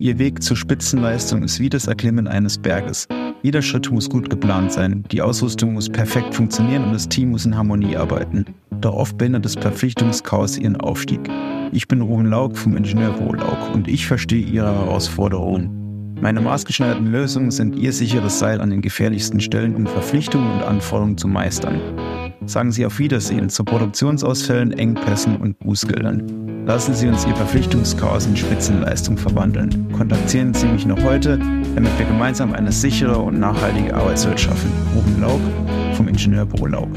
Ihr Weg zur Spitzenleistung ist wie das Erklimmen eines Berges. Jeder Schritt muss gut geplant sein, die Ausrüstung muss perfekt funktionieren und das Team muss in Harmonie arbeiten. Doch oft behindert das Verpflichtungschaos ihren Aufstieg. Ich bin Ruben Lauk vom Ingenieurbüro Lauk und ich verstehe Ihre Herausforderungen. Meine maßgeschneiderten Lösungen sind Ihr sicheres Seil an den gefährlichsten Stellen, um Verpflichtungen und Anforderungen zu meistern. Sagen Sie auf Wiedersehen zu Produktionsausfällen, Engpässen und Bußgeldern. Lassen Sie uns Ihr Verpflichtungschaos in Spitzenleistung verwandeln. Kontaktieren Sie mich noch heute, damit wir gemeinsam eine sichere und nachhaltige Arbeitswelt schaffen. Ruben Lauk vom Ingenieurbüro Lauk.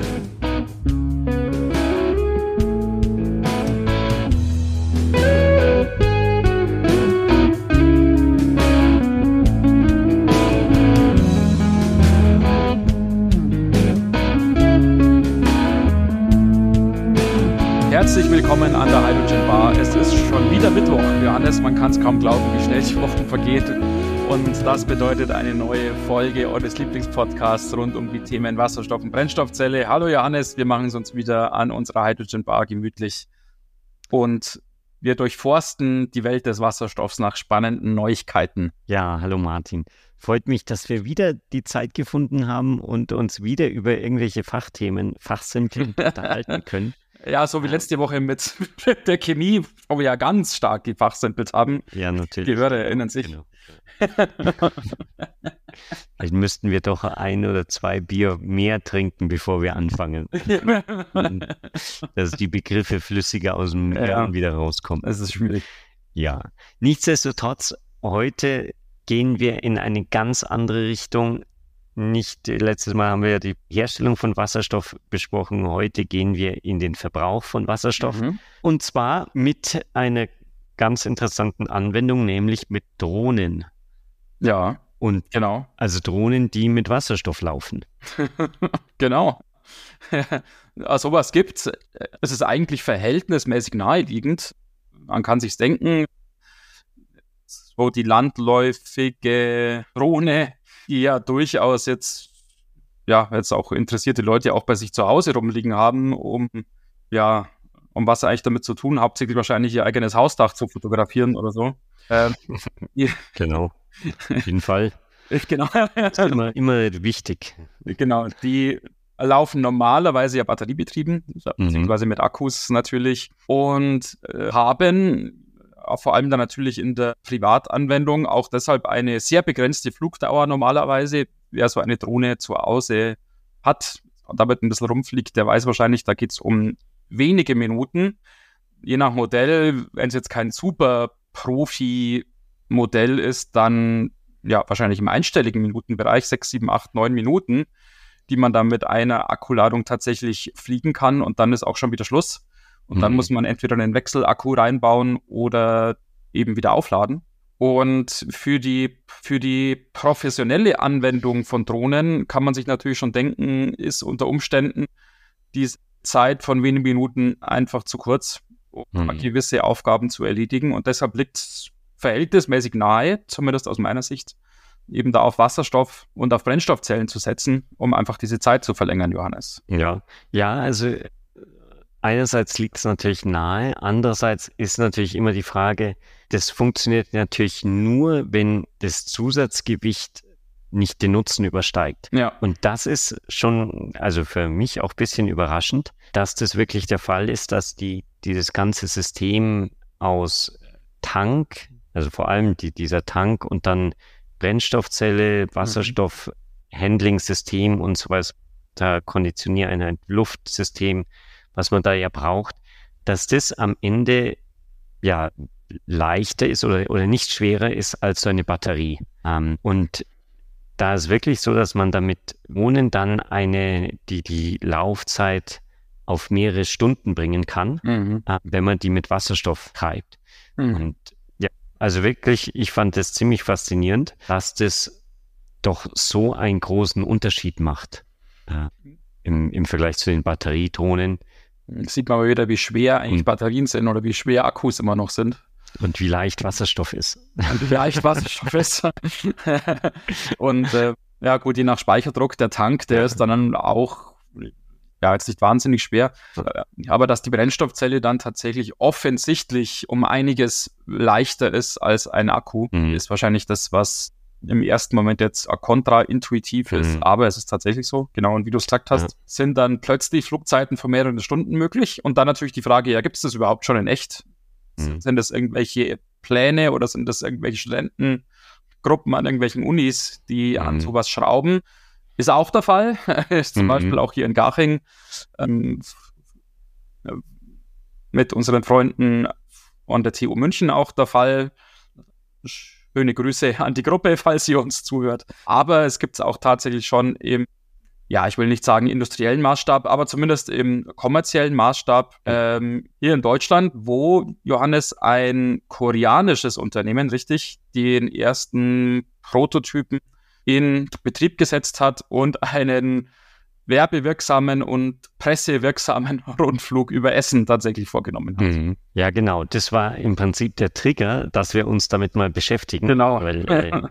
Willkommen an der Hydrogen Bar. Es ist schon wieder Mittwoch, Johannes. Man kann es kaum glauben, wie schnell die Wochen vergeht. Und das bedeutet eine neue Folge eures Lieblingspodcasts rund um die Themen Wasserstoff und Brennstoffzelle. Hallo Johannes, wir machen es uns wieder an unserer Hydrogen Bar gemütlich. Und wir durchforsten die Welt des Wasserstoffs nach spannenden Neuigkeiten. Ja, hallo Martin. Freut mich, dass wir wieder die Zeit gefunden haben und uns wieder über irgendwelche Fachthemen fachsimpeln unterhalten können. Ja, so wie letzte Woche mit der Chemie, wo wir ja ganz stark gefachsimpelt haben. Ja, natürlich. Die Hörer erinnern sich. Genau. Vielleicht müssten wir doch ein oder zwei Bier mehr trinken, bevor wir anfangen. Dass die Begriffe flüssiger aus dem Hirn ja, wieder rauskommen. Das ist schwierig. Ja. Nichtsdestotrotz, heute gehen wir in eine ganz andere Richtung nicht, letztes Mal haben wir ja die Herstellung von Wasserstoff besprochen. Heute gehen wir in den Verbrauch von Wasserstoff. Mhm. Und zwar mit einer ganz interessanten Anwendung, nämlich mit Drohnen. Ja. Und genau. Also Drohnen, die mit Wasserstoff laufen. genau. also was gibt's. Es ist eigentlich verhältnismäßig naheliegend. Man kann sich denken, so die landläufige Drohne die ja durchaus jetzt, ja, jetzt auch interessierte Leute auch bei sich zu Hause rumliegen haben, um, ja, um was eigentlich damit zu tun, hauptsächlich wahrscheinlich ihr eigenes Hausdach zu fotografieren oder so. Ähm, genau, auf jeden Fall. genau. immer, immer wichtig. Genau, die laufen normalerweise ja batteriebetrieben, mhm. beziehungsweise mit Akkus natürlich und äh, haben vor allem dann natürlich in der Privatanwendung auch deshalb eine sehr begrenzte Flugdauer normalerweise. Wer so eine Drohne zu Hause hat und damit ein bisschen rumfliegt, der weiß wahrscheinlich, da geht es um wenige Minuten. Je nach Modell, wenn es jetzt kein super Profi-Modell ist, dann ja wahrscheinlich im einstelligen Minutenbereich, sechs, sieben, acht, neun Minuten, die man dann mit einer Akkuladung tatsächlich fliegen kann und dann ist auch schon wieder Schluss. Und mhm. dann muss man entweder einen Wechselakku reinbauen oder eben wieder aufladen. Und für die, für die professionelle Anwendung von Drohnen kann man sich natürlich schon denken, ist unter Umständen die Zeit von wenigen Minuten einfach zu kurz, um mhm. gewisse Aufgaben zu erledigen. Und deshalb liegt es verhältnismäßig nahe, zumindest aus meiner Sicht, eben da auf Wasserstoff und auf Brennstoffzellen zu setzen, um einfach diese Zeit zu verlängern, Johannes. Ja, ja, also einerseits liegt es natürlich nahe, andererseits ist natürlich immer die Frage, das funktioniert natürlich nur, wenn das Zusatzgewicht nicht den Nutzen übersteigt. Ja. Und das ist schon, also für mich auch ein bisschen überraschend, dass das wirklich der Fall ist, dass die, dieses ganze System aus Tank, also vor allem die, dieser Tank und dann Brennstoffzelle, mhm. Wasserstoff, Handling-System und so da Konditioniereinheit, Luftsystem, was man da ja braucht, dass das am Ende ja leichter ist oder, oder nicht schwerer ist als so eine Batterie. Ähm, und da ist wirklich so, dass man damit Wohnen dann eine, die, die Laufzeit auf mehrere Stunden bringen kann, mhm. äh, wenn man die mit Wasserstoff treibt. Mhm. Und ja, also wirklich, ich fand das ziemlich faszinierend, dass das doch so einen großen Unterschied macht äh, im, im Vergleich zu den Batteriedrohnen. Sieht man mal wieder, wie schwer eigentlich hm. Batterien sind oder wie schwer Akkus immer noch sind. Und wie leicht Wasserstoff ist. Und wie leicht Wasserstoff ist. und äh, ja gut, je nach Speicherdruck, der Tank, der ist dann auch ja, jetzt nicht wahnsinnig schwer, aber dass die Brennstoffzelle dann tatsächlich offensichtlich um einiges leichter ist als ein Akku, mhm. ist wahrscheinlich das, was im ersten Moment jetzt kontraintuitiv ist, mhm. aber es ist tatsächlich so, genau, und wie du es gesagt hast, ja. sind dann plötzlich Flugzeiten von mehreren Stunden möglich und dann natürlich die Frage, ja, gibt es das überhaupt schon in echt? Mhm. Sind das irgendwelche Pläne oder sind das irgendwelche Studentengruppen an irgendwelchen Unis, die mhm. an sowas schrauben? Ist auch der Fall, ist zum mhm. Beispiel auch hier in Garching ähm, mit unseren Freunden an der TU München auch der Fall Schöne Grüße an die Gruppe, falls sie uns zuhört. Aber es gibt es auch tatsächlich schon im, ja, ich will nicht sagen industriellen Maßstab, aber zumindest im kommerziellen Maßstab ähm, hier in Deutschland, wo Johannes ein koreanisches Unternehmen, richtig, den ersten Prototypen in Betrieb gesetzt hat und einen werbewirksamen und pressewirksamen Rundflug über Essen tatsächlich vorgenommen hat. Mhm. Ja, genau. Das war im Prinzip der Trigger, dass wir uns damit mal beschäftigen. Genau. Weil äh,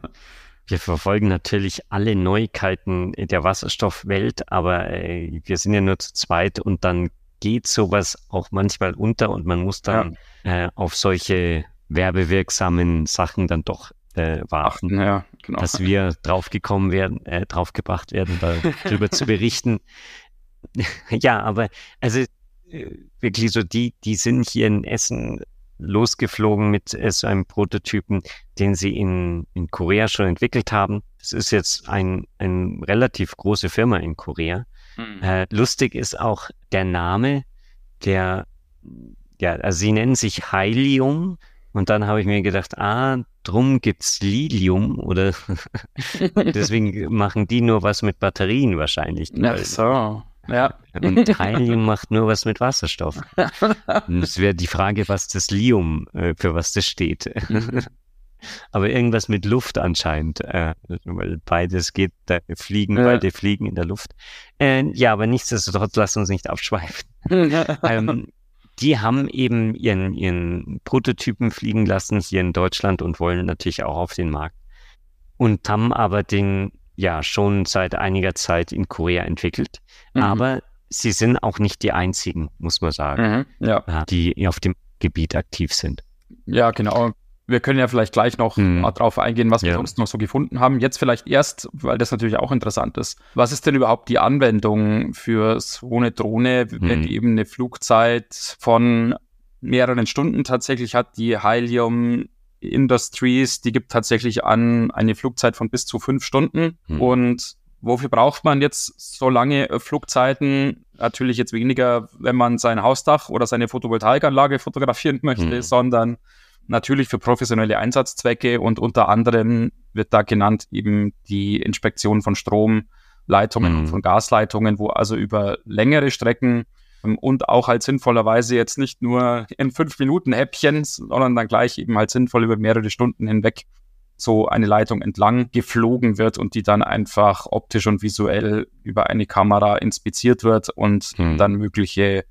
wir verfolgen natürlich alle Neuigkeiten der Wasserstoffwelt, aber äh, wir sind ja nur zu zweit und dann geht sowas auch manchmal unter und man muss dann ja. äh, auf solche werbewirksamen Sachen dann doch äh, warten, ja, genau. dass wir draufgekommen werden, äh, draufgebracht werden, darüber zu berichten. ja, aber also äh, wirklich so die, die sind hier in Essen losgeflogen mit äh, so einem Prototypen, den sie in, in Korea schon entwickelt haben. Das ist jetzt ein, eine relativ große Firma in Korea. Mhm. Äh, lustig ist auch der Name, der, ja, also sie nennen sich Heilium. Und dann habe ich mir gedacht, ah, drum gibt's Lilium oder deswegen machen die nur was mit Batterien wahrscheinlich. Ach so. Ja. Und Helium macht nur was mit Wasserstoff. Und es wäre die Frage, was das Lium, äh, für was das steht. Aber irgendwas mit Luft anscheinend, äh, weil beides geht, da fliegen, ja. beide fliegen in der Luft. Äh, ja, aber nichtsdestotrotz, lass uns nicht abschweifen. ähm, die haben eben ihren, ihren Prototypen fliegen lassen hier in Deutschland und wollen natürlich auch auf den Markt. Und haben aber den ja schon seit einiger Zeit in Korea entwickelt. Mhm. Aber sie sind auch nicht die einzigen, muss man sagen, mhm, ja. die auf dem Gebiet aktiv sind. Ja, genau wir können ja vielleicht gleich noch hm. drauf eingehen, was wir sonst noch so gefunden haben. Jetzt vielleicht erst, weil das natürlich auch interessant ist. Was ist denn überhaupt die Anwendung für so eine Drohne, hm. wenn die eben eine Flugzeit von mehreren Stunden tatsächlich hat? Die Helium Industries, die gibt tatsächlich an eine Flugzeit von bis zu fünf Stunden. Hm. Und wofür braucht man jetzt so lange äh, Flugzeiten? Natürlich jetzt weniger, wenn man sein Hausdach oder seine Photovoltaikanlage fotografieren möchte, hm. sondern natürlich für professionelle Einsatzzwecke und unter anderem wird da genannt eben die Inspektion von Stromleitungen mhm. und von Gasleitungen, wo also über längere Strecken ähm, und auch halt sinnvollerweise jetzt nicht nur in fünf Minuten Häppchen, sondern dann gleich eben halt sinnvoll über mehrere Stunden hinweg so eine Leitung entlang geflogen wird und die dann einfach optisch und visuell über eine Kamera inspiziert wird und mhm. dann mögliche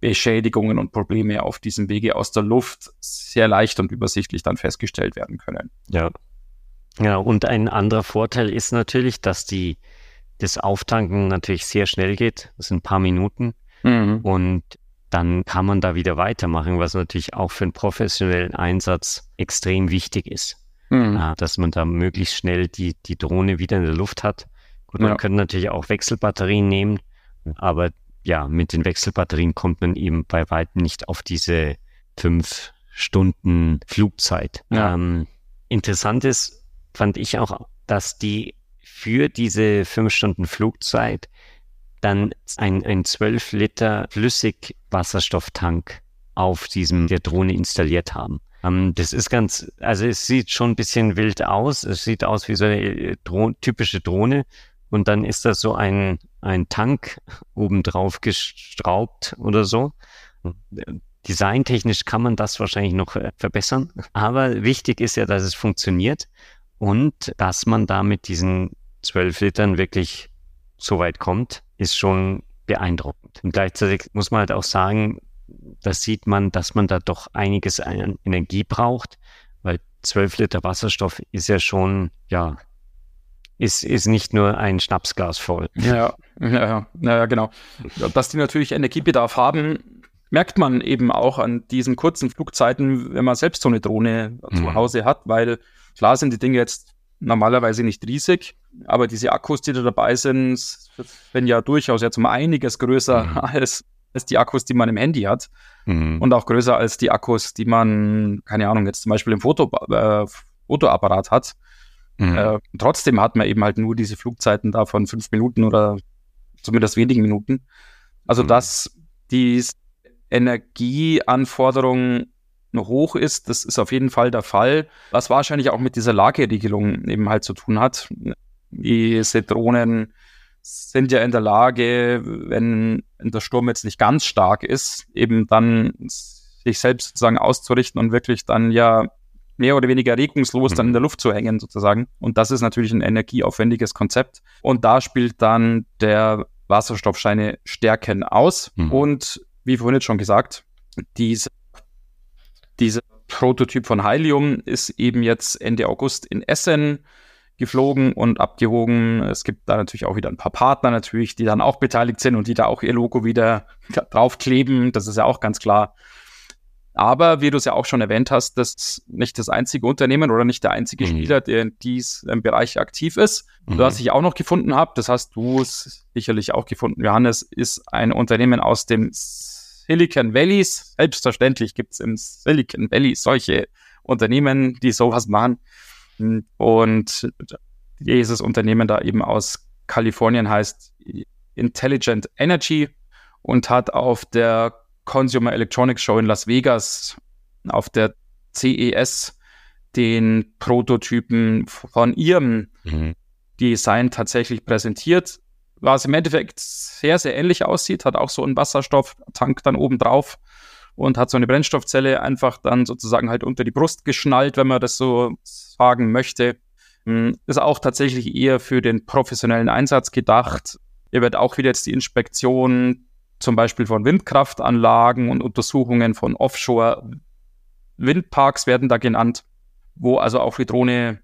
Beschädigungen und Probleme auf diesem Wege aus der Luft sehr leicht und übersichtlich dann festgestellt werden können. Ja. Ja, und ein anderer Vorteil ist natürlich, dass die, das Auftanken natürlich sehr schnell geht. Das sind ein paar Minuten. Mhm. Und dann kann man da wieder weitermachen, was natürlich auch für einen professionellen Einsatz extrem wichtig ist. Mhm. dass man da möglichst schnell die, die Drohne wieder in der Luft hat. Gut, man ja. könnte natürlich auch Wechselbatterien nehmen, aber ja, mit den Wechselbatterien kommt man eben bei weitem nicht auf diese fünf Stunden Flugzeit. Ja. Ähm, interessant ist, fand ich auch, dass die für diese fünf Stunden Flugzeit dann ein, ein 12 Liter Flüssigwasserstofftank auf diesem der Drohne installiert haben. Ähm, das ist ganz, also es sieht schon ein bisschen wild aus. Es sieht aus wie so eine äh, Dro typische Drohne, und dann ist das so ein, ein Tank obendrauf gestraubt oder so. Designtechnisch kann man das wahrscheinlich noch äh, verbessern, aber wichtig ist ja, dass es funktioniert und dass man da mit diesen zwölf Litern wirklich so weit kommt, ist schon beeindruckend. Und gleichzeitig muss man halt auch sagen, da sieht man, dass man da doch einiges an Energie braucht, weil zwölf Liter Wasserstoff ist ja schon, ja, ist, ist nicht nur ein Schnapsglas voll. Ja, ja, ja, genau. Dass die natürlich Energiebedarf haben, merkt man eben auch an diesen kurzen Flugzeiten, wenn man selbst so eine Drohne mhm. zu Hause hat, weil klar sind die Dinge jetzt normalerweise nicht riesig, aber diese Akkus, die da dabei sind, sind ja durchaus jetzt um einiges größer mhm. als, als die Akkus, die man im Handy hat mhm. und auch größer als die Akkus, die man, keine Ahnung, jetzt zum Beispiel im Foto, äh, Fotoapparat hat. Mhm. Äh, trotzdem hat man eben halt nur diese Flugzeiten da von fünf Minuten oder zumindest wenigen Minuten. Also, mhm. dass die Energieanforderung hoch ist, das ist auf jeden Fall der Fall, was wahrscheinlich auch mit dieser Lageregelung eben halt zu tun hat. Diese Drohnen sind ja in der Lage, wenn der Sturm jetzt nicht ganz stark ist, eben dann sich selbst sozusagen auszurichten und wirklich dann ja mehr oder weniger regungslos dann in der mhm. Luft zu hängen sozusagen. Und das ist natürlich ein energieaufwendiges Konzept. Und da spielt dann der Wasserstoff seine Stärken aus. Mhm. Und wie vorhin jetzt schon gesagt, diese, dieser Prototyp von Helium ist eben jetzt Ende August in Essen geflogen und abgehoben. Es gibt da natürlich auch wieder ein paar Partner natürlich, die dann auch beteiligt sind und die da auch ihr Logo wieder draufkleben. Das ist ja auch ganz klar. Aber wie du es ja auch schon erwähnt hast, das ist nicht das einzige Unternehmen oder nicht der einzige mhm. Spieler, der in diesem Bereich aktiv ist. Mhm. Was ich auch noch gefunden habe, das hast du sicherlich auch gefunden, Johannes, ist ein Unternehmen aus dem Silicon Valley. Selbstverständlich gibt es im Silicon Valley solche Unternehmen, die sowas machen. Und dieses Unternehmen da eben aus Kalifornien heißt Intelligent Energy und hat auf der Consumer Electronics Show in Las Vegas auf der CES den Prototypen von ihrem mhm. Design tatsächlich präsentiert, was im Endeffekt sehr, sehr ähnlich aussieht, hat auch so einen Wasserstofftank dann oben drauf und hat so eine Brennstoffzelle einfach dann sozusagen halt unter die Brust geschnallt, wenn man das so sagen möchte. Hm, ist auch tatsächlich eher für den professionellen Einsatz gedacht. Hier wird auch wieder jetzt die Inspektion zum Beispiel von Windkraftanlagen und Untersuchungen von Offshore-Windparks werden da genannt, wo also auch die Drohne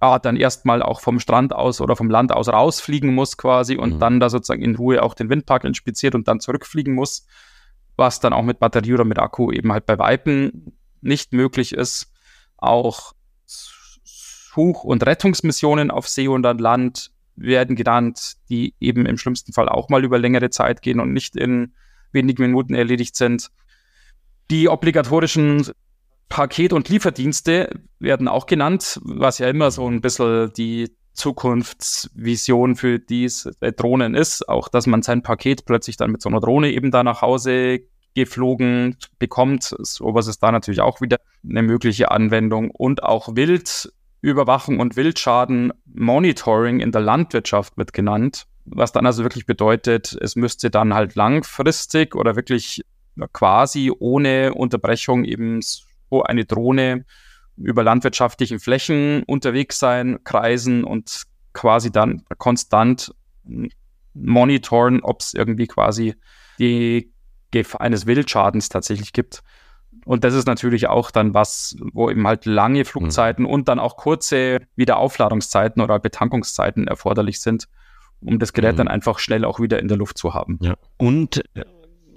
ah, dann erstmal auch vom Strand aus oder vom Land aus rausfliegen muss quasi und mhm. dann da sozusagen in Ruhe auch den Windpark inspiziert und dann zurückfliegen muss, was dann auch mit Batterie oder mit Akku eben halt bei Weipen nicht möglich ist. Auch Such- und Rettungsmissionen auf See und an Land werden genannt, die eben im schlimmsten Fall auch mal über längere Zeit gehen und nicht in wenigen Minuten erledigt sind. Die obligatorischen Paket- und Lieferdienste werden auch genannt, was ja immer so ein bisschen die Zukunftsvision für diese Drohnen ist. Auch, dass man sein Paket plötzlich dann mit so einer Drohne eben da nach Hause geflogen bekommt. Sowas ist da natürlich auch wieder eine mögliche Anwendung. Und auch Wild Überwachung und Wildschaden Monitoring in der Landwirtschaft wird genannt, was dann also wirklich bedeutet, es müsste dann halt langfristig oder wirklich quasi ohne Unterbrechung eben so eine Drohne über landwirtschaftlichen Flächen unterwegs sein, kreisen und quasi dann konstant monitoren, ob es irgendwie quasi die Gefahr eines Wildschadens tatsächlich gibt. Und das ist natürlich auch dann was, wo eben halt lange Flugzeiten mhm. und dann auch kurze Wiederaufladungszeiten oder Betankungszeiten erforderlich sind, um das Gerät mhm. dann einfach schnell auch wieder in der Luft zu haben. Ja. Und äh,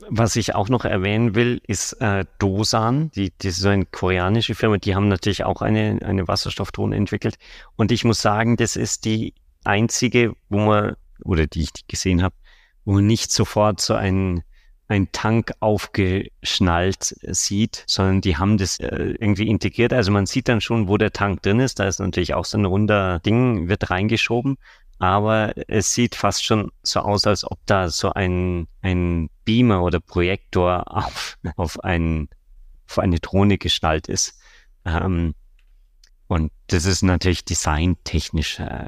was ich auch noch erwähnen will, ist äh, Dosan, die, die ist so eine koreanische Firma, die haben natürlich auch eine, eine Wasserstoffdrohne entwickelt. Und ich muss sagen, das ist die einzige, wo man, oder die ich gesehen habe, wo man nicht sofort so einen ein Tank aufgeschnallt sieht, sondern die haben das äh, irgendwie integriert. Also man sieht dann schon, wo der Tank drin ist. Da ist natürlich auch so ein runder Ding, wird reingeschoben. Aber es sieht fast schon so aus, als ob da so ein, ein Beamer oder Projektor auf, auf, ein, auf eine Drohne geschnallt ist. Ähm, und das ist natürlich designtechnisch äh,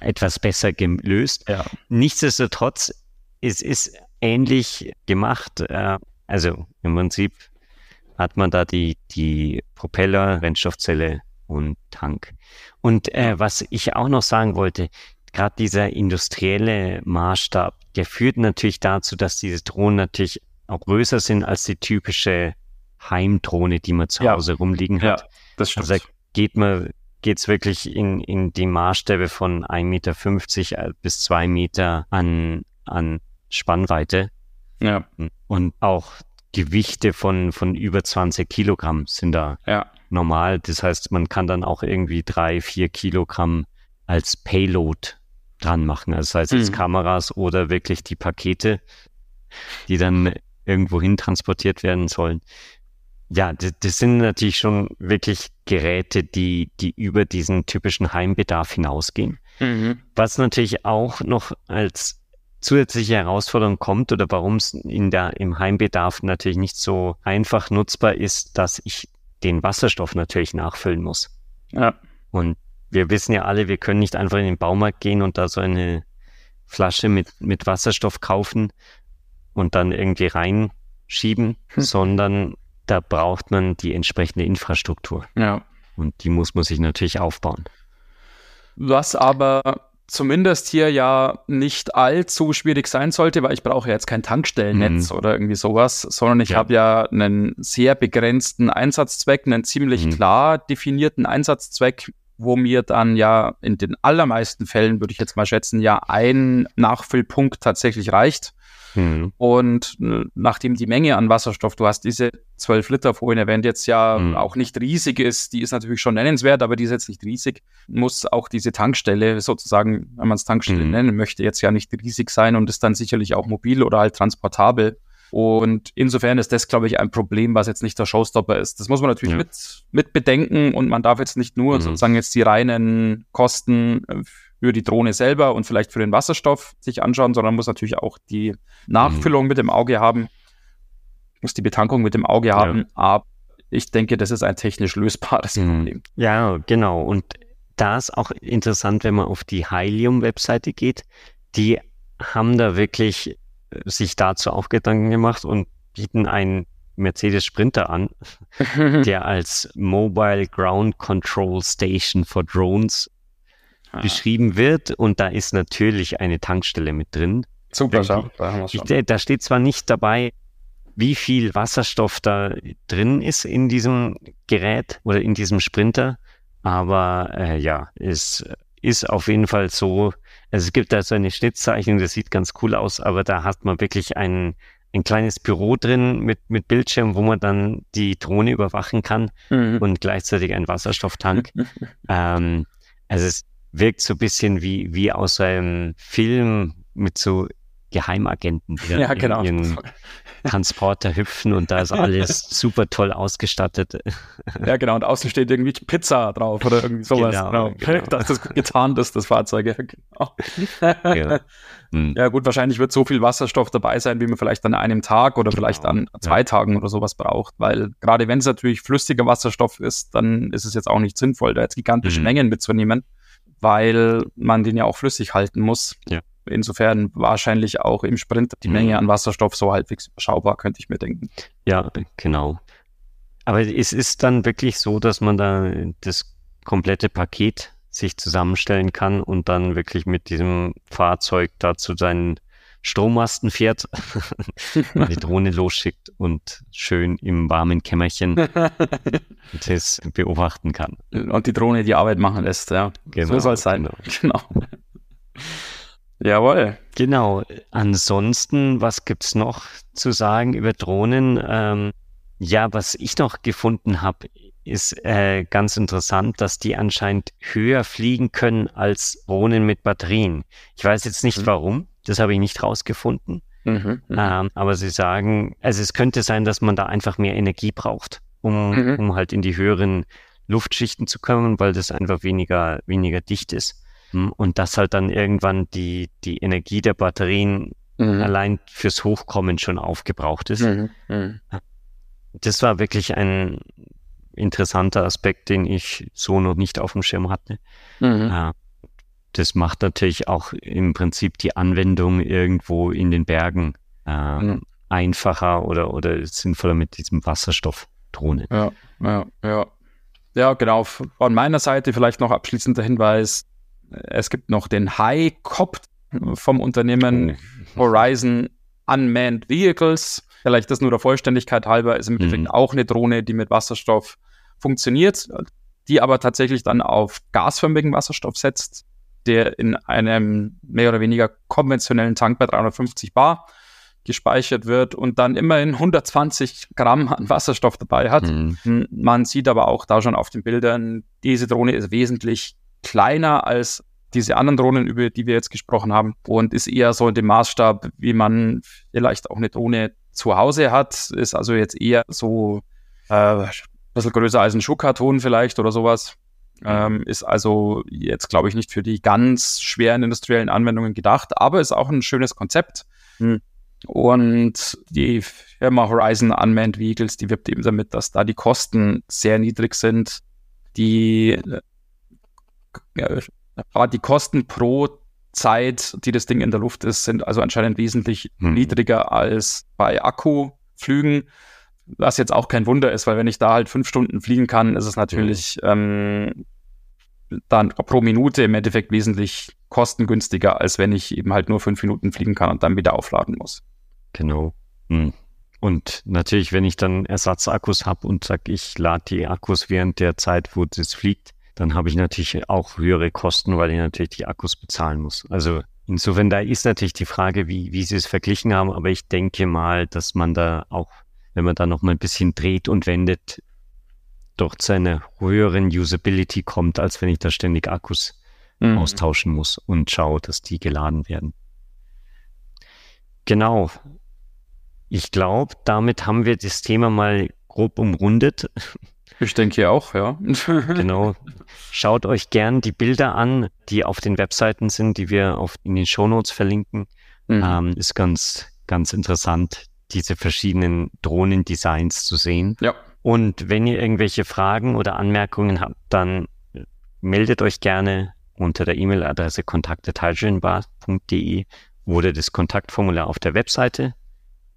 etwas besser gelöst. Ja. Nichtsdestotrotz, es ist ähnlich gemacht. Äh, also im Prinzip hat man da die, die Propeller, Rennstoffzelle und Tank. Und äh, was ich auch noch sagen wollte, gerade dieser industrielle Maßstab, der führt natürlich dazu, dass diese Drohnen natürlich auch größer sind als die typische Heimdrohne, die man zu Hause rumliegen hat. Ja, das stimmt. Also geht man geht's wirklich in, in die Maßstäbe von 1,50 Meter äh, bis 2 Meter an, an Spannweite. Ja. Und auch Gewichte von, von über 20 Kilogramm sind da ja. normal. Das heißt, man kann dann auch irgendwie drei, vier Kilogramm als Payload dran machen. Also sei es jetzt mhm. Kameras oder wirklich die Pakete, die dann irgendwo hin transportiert werden sollen. Ja, das, das, sind natürlich schon wirklich Geräte, die, die über diesen typischen Heimbedarf hinausgehen. Mhm. Was natürlich auch noch als zusätzliche Herausforderung kommt oder warum es in der, im Heimbedarf natürlich nicht so einfach nutzbar ist, dass ich den Wasserstoff natürlich nachfüllen muss. Ja. Und wir wissen ja alle, wir können nicht einfach in den Baumarkt gehen und da so eine Flasche mit, mit Wasserstoff kaufen und dann irgendwie reinschieben, hm. sondern da braucht man die entsprechende Infrastruktur. Ja. Und die muss man sich natürlich aufbauen. Was aber zumindest hier ja nicht allzu schwierig sein sollte, weil ich brauche ja jetzt kein Tankstellennetz mhm. oder irgendwie sowas, sondern ich ja. habe ja einen sehr begrenzten Einsatzzweck, einen ziemlich mhm. klar definierten Einsatzzweck, wo mir dann ja in den allermeisten Fällen, würde ich jetzt mal schätzen, ja ein Nachfüllpunkt tatsächlich reicht. Mhm. Und äh, nachdem die Menge an Wasserstoff, du hast diese 12 Liter vorhin erwähnt, jetzt ja mhm. auch nicht riesig ist, die ist natürlich schon nennenswert, aber die ist jetzt nicht riesig, muss auch diese Tankstelle sozusagen, wenn man es Tankstelle mhm. nennen möchte, jetzt ja nicht riesig sein und ist dann sicherlich auch mobil oder halt transportabel. Und insofern ist das, glaube ich, ein Problem, was jetzt nicht der Showstopper ist. Das muss man natürlich ja. mit, mit bedenken und man darf jetzt nicht nur mhm. sozusagen jetzt die reinen Kosten äh, für die Drohne selber und vielleicht für den Wasserstoff sich anschauen, sondern muss natürlich auch die Nachfüllung mhm. mit dem Auge haben, muss die Betankung mit dem Auge haben. Ja. Aber ich denke, das ist ein technisch lösbares mhm. Problem. Ja, genau. Und da ist auch interessant, wenn man auf die Hylium-Webseite geht. Die haben da wirklich sich dazu auch Gedanken gemacht und bieten einen Mercedes Sprinter an, der als Mobile Ground Control Station for Drones ah. beschrieben wird. Und da ist natürlich eine Tankstelle mit drin. Super, da, ich, da steht zwar nicht dabei, wie viel Wasserstoff da drin ist in diesem Gerät oder in diesem Sprinter, aber äh, ja, es ist auf jeden Fall so. Also es gibt da so eine Schnittzeichnung, das sieht ganz cool aus, aber da hat man wirklich ein, ein kleines Büro drin mit, mit Bildschirm, wo man dann die Drohne überwachen kann mhm. und gleichzeitig einen Wasserstofftank. ähm, also es wirkt so ein bisschen wie, wie aus einem Film mit so Geheimagenten, die ja, genau. ihren Transporter hüpfen und da ist alles super toll ausgestattet. Ja, genau. Und außen steht irgendwie Pizza drauf oder irgendwie sowas. Genau, genau. genau. Dass das getarnt ist, das Fahrzeug. Ja, genau. ja. Hm. ja, gut, wahrscheinlich wird so viel Wasserstoff dabei sein, wie man vielleicht an einem Tag oder vielleicht genau. an zwei ja. Tagen oder sowas braucht. Weil gerade wenn es natürlich flüssiger Wasserstoff ist, dann ist es jetzt auch nicht sinnvoll, da jetzt gigantische mhm. Mengen mitzunehmen weil man den ja auch flüssig halten muss. Ja. Insofern wahrscheinlich auch im Sprint die mhm. Menge an Wasserstoff so halbwegs überschaubar, könnte ich mir denken. Ja, genau. Aber es ist dann wirklich so, dass man da das komplette Paket sich zusammenstellen kann und dann wirklich mit diesem Fahrzeug dazu seinen Strommasten fährt, die Drohne losschickt und schön im warmen Kämmerchen das beobachten kann. Und die Drohne die Arbeit machen lässt, ja. Genau, so soll es sein. Genau. genau. Jawohl. Genau. Ansonsten, was gibt's noch zu sagen über Drohnen? Ähm, ja, was ich noch gefunden habe, ist äh, ganz interessant, dass die anscheinend höher fliegen können als Drohnen mit Batterien. Ich weiß jetzt nicht mhm. warum. Das habe ich nicht rausgefunden. Mhm, mhm, ähm, aber sie sagen, also es könnte sein, dass man da einfach mehr Energie braucht, um, mhm. um halt in die höheren Luftschichten zu kommen, weil das einfach weniger, weniger dicht ist. Hm, und dass halt dann irgendwann die, die Energie der Batterien mhm. allein fürs Hochkommen schon aufgebraucht ist. Mhm, mhm. Das war wirklich ein interessanter Aspekt, den ich so noch nicht auf dem Schirm hatte. Mhm das macht natürlich auch im Prinzip die Anwendung irgendwo in den Bergen äh, mhm. einfacher oder, oder sinnvoller mit diesem Wasserstoffdrohne. Ja, ja, ja. Ja, genau. Von meiner Seite vielleicht noch abschließender Hinweis. Es gibt noch den High-Cop vom Unternehmen oh. Horizon Unmanned Vehicles. Vielleicht das nur der Vollständigkeit halber, ist im Endeffekt mhm. auch eine Drohne, die mit Wasserstoff funktioniert die aber tatsächlich dann auf gasförmigen Wasserstoff setzt, der in einem mehr oder weniger konventionellen Tank bei 350 Bar gespeichert wird und dann immerhin 120 Gramm an Wasserstoff dabei hat. Mhm. Hm, man sieht aber auch da schon auf den Bildern, diese Drohne ist wesentlich kleiner als diese anderen Drohnen, über die wir jetzt gesprochen haben und ist eher so in dem Maßstab, wie man vielleicht auch eine Drohne zu Hause hat, ist also jetzt eher so äh, ein bisschen größer als ein Schuhkarton vielleicht oder sowas. Ähm, ist also jetzt, glaube ich, nicht für die ganz schweren industriellen Anwendungen gedacht, aber ist auch ein schönes Konzept. Mhm. Und die Firma Horizon Unmanned Vehicles, die wirbt eben damit, dass da die Kosten sehr niedrig sind. Die, äh, die Kosten pro Zeit, die das Ding in der Luft ist, sind also anscheinend wesentlich hm. niedriger als bei Akkuflügen. Was jetzt auch kein Wunder ist, weil wenn ich da halt fünf Stunden fliegen kann, ist es natürlich hm. ähm, dann pro Minute im Endeffekt wesentlich kostengünstiger, als wenn ich eben halt nur fünf Minuten fliegen kann und dann wieder aufladen muss. Genau. Hm. Und natürlich, wenn ich dann Ersatzakkus habe und sage, ich lade die Akkus während der Zeit, wo das fliegt, dann habe ich natürlich auch höhere Kosten, weil ich natürlich die Akkus bezahlen muss. Also insofern, da ist natürlich die Frage, wie, wie sie es verglichen haben, aber ich denke mal, dass man da auch, wenn man da noch mal ein bisschen dreht und wendet, doch zu einer höheren Usability kommt, als wenn ich da ständig Akkus mhm. austauschen muss und schaue, dass die geladen werden. Genau. Ich glaube, damit haben wir das Thema mal grob umrundet. Ich denke auch, ja. genau. Schaut euch gern die Bilder an, die auf den Webseiten sind, die wir auf, in den Shownotes verlinken. Mhm. Ähm, ist ganz, ganz interessant, diese verschiedenen Drohnendesigns zu sehen. Ja. Und wenn ihr irgendwelche Fragen oder Anmerkungen habt, dann meldet euch gerne unter der E-Mail-Adresse kontakte.hydrogenbar.de oder das Kontaktformular auf der Webseite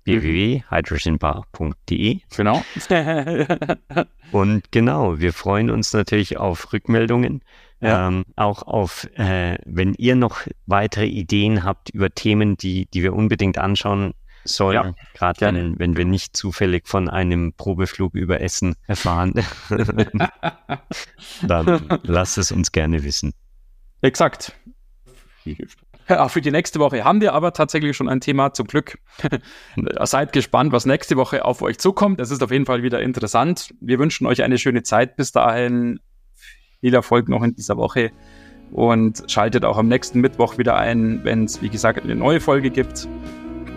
www.hydrogenbar.de. Genau. Und genau, wir freuen uns natürlich auf Rückmeldungen. Ja. Ähm, auch auf, äh, wenn ihr noch weitere Ideen habt über Themen, die, die wir unbedingt anschauen sollen, ja, gerade wenn, wenn wir nicht zufällig von einem Probeflug über Essen erfahren, dann lasst es uns gerne wissen. Exakt. Ja, für die nächste Woche haben wir aber tatsächlich schon ein Thema, zum Glück. Seid gespannt, was nächste Woche auf euch zukommt. Es ist auf jeden Fall wieder interessant. Wir wünschen euch eine schöne Zeit. Bis dahin viel Erfolg noch in dieser Woche und schaltet auch am nächsten Mittwoch wieder ein, wenn es, wie gesagt, eine neue Folge gibt.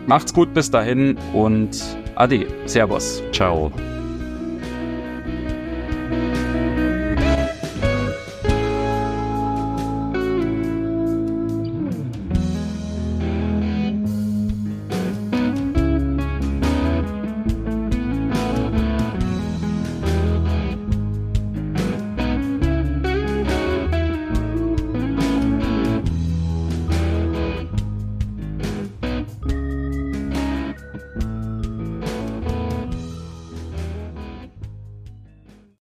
Macht's gut bis dahin und Ade. Servus. Ciao.